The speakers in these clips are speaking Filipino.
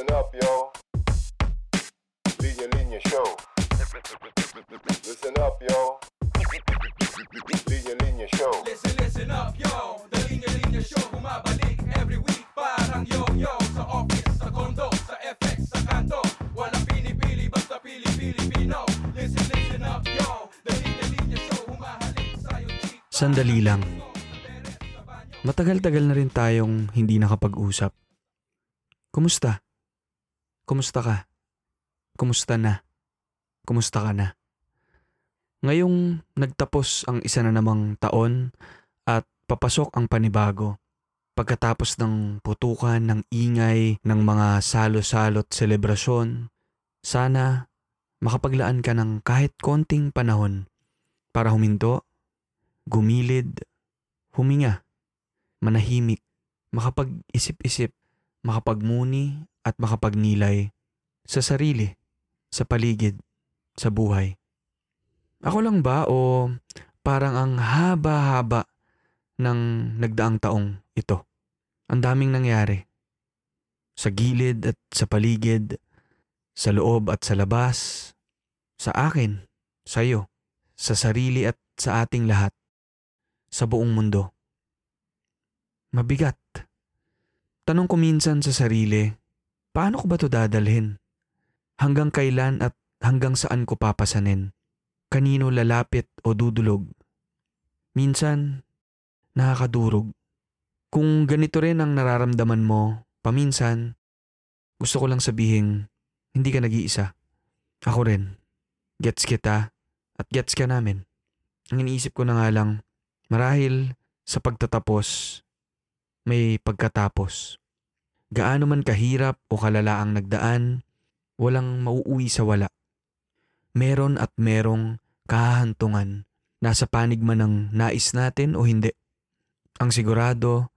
Listen up, yo. Linya Linya Show. Listen up, yo. Linya Linya Show. Listen, listen up, yo The Linya Linya Show Bumabalik every week Parang yo-yo Sa office, sa condo, sa FX, sa kanto Walang pinipili, basta pili-Pilipino Listen, listen up, yo The Linya Linya Show Humahalik sa'yo, chick Sandali lang. Matagal-tagal na rin tayong hindi nakapag-usap. Kumusta? Kumusta ka? Kumusta na? Kumusta ka na? Ngayong nagtapos ang isa na namang taon at papasok ang panibago. Pagkatapos ng putukan ng ingay ng mga salo-salot selebrasyon, sana makapaglaan ka ng kahit konting panahon para huminto, gumilid, huminga, manahimik, makapag-isip-isip, makapagmuni at makapagnilay sa sarili, sa paligid, sa buhay. Ako lang ba o parang ang haba-haba ng nagdaang taong ito? Ang daming nangyari. Sa gilid at sa paligid, sa loob at sa labas, sa akin, sa iyo, sa sarili at sa ating lahat, sa buong mundo. Mabigat. Tanong ko minsan sa sarili, paano ko ba to dadalhin? Hanggang kailan at hanggang saan ko papasanin? Kanino lalapit o dudulog? Minsan, nakakadurog. Kung ganito rin ang nararamdaman mo, paminsan, gusto ko lang sabihin, hindi ka nag-iisa. Ako rin. Gets kita at gets ka namin. Ang iniisip ko na nga lang, marahil sa pagtatapos, may pagkatapos. Gaano man kahirap o kalala ang nagdaan, walang mauuwi sa wala. Meron at merong kahahantungan, nasa panig man ng nais natin o hindi. Ang sigurado,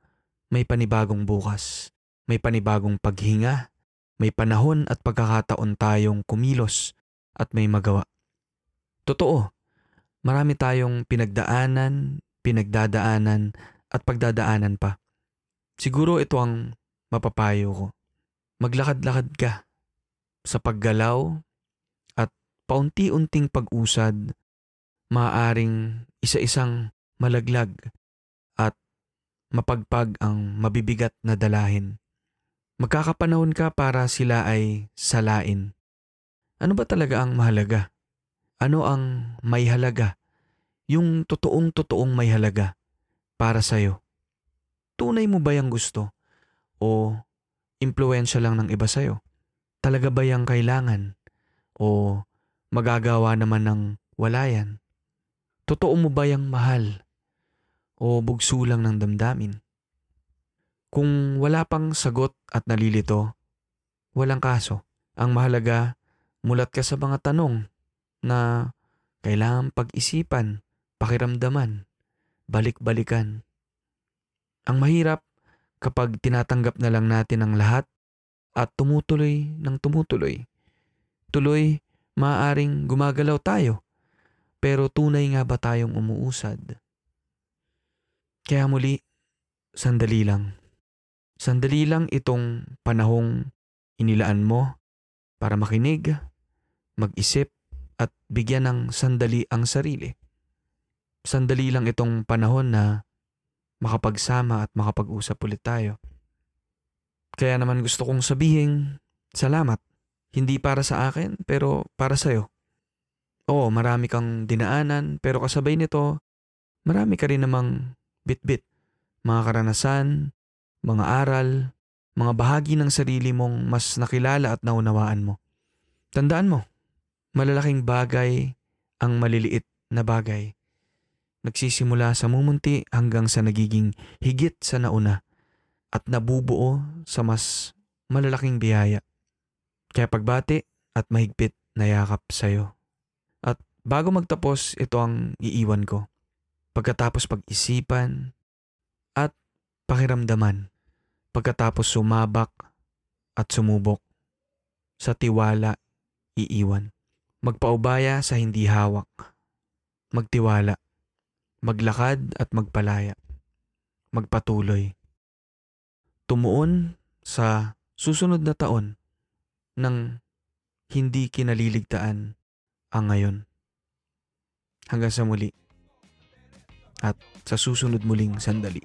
may panibagong bukas, may panibagong paghinga, may panahon at pagkakataon tayong kumilos at may magawa. Totoo, marami tayong pinagdaanan, pinagdadaanan at pagdadaanan pa. Siguro ito ang mapapayo ko. Maglakad-lakad ka sa paggalaw at paunti-unting pag-usad, maaaring isa-isang malaglag at mapagpag ang mabibigat na dalahin. Magkakapanahon ka para sila ay salain. Ano ba talaga ang mahalaga? Ano ang may halaga? Yung totoong-totoong may halaga para sa'yo. Tunay mo ba yung gusto? O impluensya lang ng iba sa'yo? Talaga ba yung kailangan? O magagawa naman ng wala yan? Totoo mo ba yung mahal? O bugso lang ng damdamin? Kung wala pang sagot at nalilito, walang kaso. Ang mahalaga, mulat ka sa mga tanong na kailangan pag-isipan, pakiramdaman, balik-balikan. Ang mahirap kapag tinatanggap na lang natin ang lahat at tumutuloy ng tumutuloy. Tuloy, maaaring gumagalaw tayo, pero tunay nga ba tayong umuusad? Kaya muli, sandali lang. Sandali lang itong panahong inilaan mo para makinig, mag-isip at bigyan ng sandali ang sarili. Sandali lang itong panahon na makapagsama at makapag-usap ulit tayo. Kaya naman gusto kong sabihin, salamat. Hindi para sa akin, pero para sa'yo. Oo, marami kang dinaanan, pero kasabay nito, marami ka rin namang bit-bit. Mga karanasan, mga aral, mga bahagi ng sarili mong mas nakilala at naunawaan mo. Tandaan mo, malalaking bagay ang maliliit na bagay. Nagsisimula sa mumunti hanggang sa nagiging higit sa nauna at nabubuo sa mas malalaking biyaya. Kaya pagbati at mahigpit na yakap sa'yo. At bago magtapos, ito ang iiwan ko. Pagkatapos pag-isipan at pakiramdaman. Pagkatapos sumabak at sumubok. Sa tiwala, iiwan. Magpaubaya sa hindi hawak. Magtiwala. Maglakad at magpalaya. Magpatuloy. Tumuon sa susunod na taon ng hindi kinaliligtaan ang ngayon. Hanggang sa muli at sa susunod muling sandali.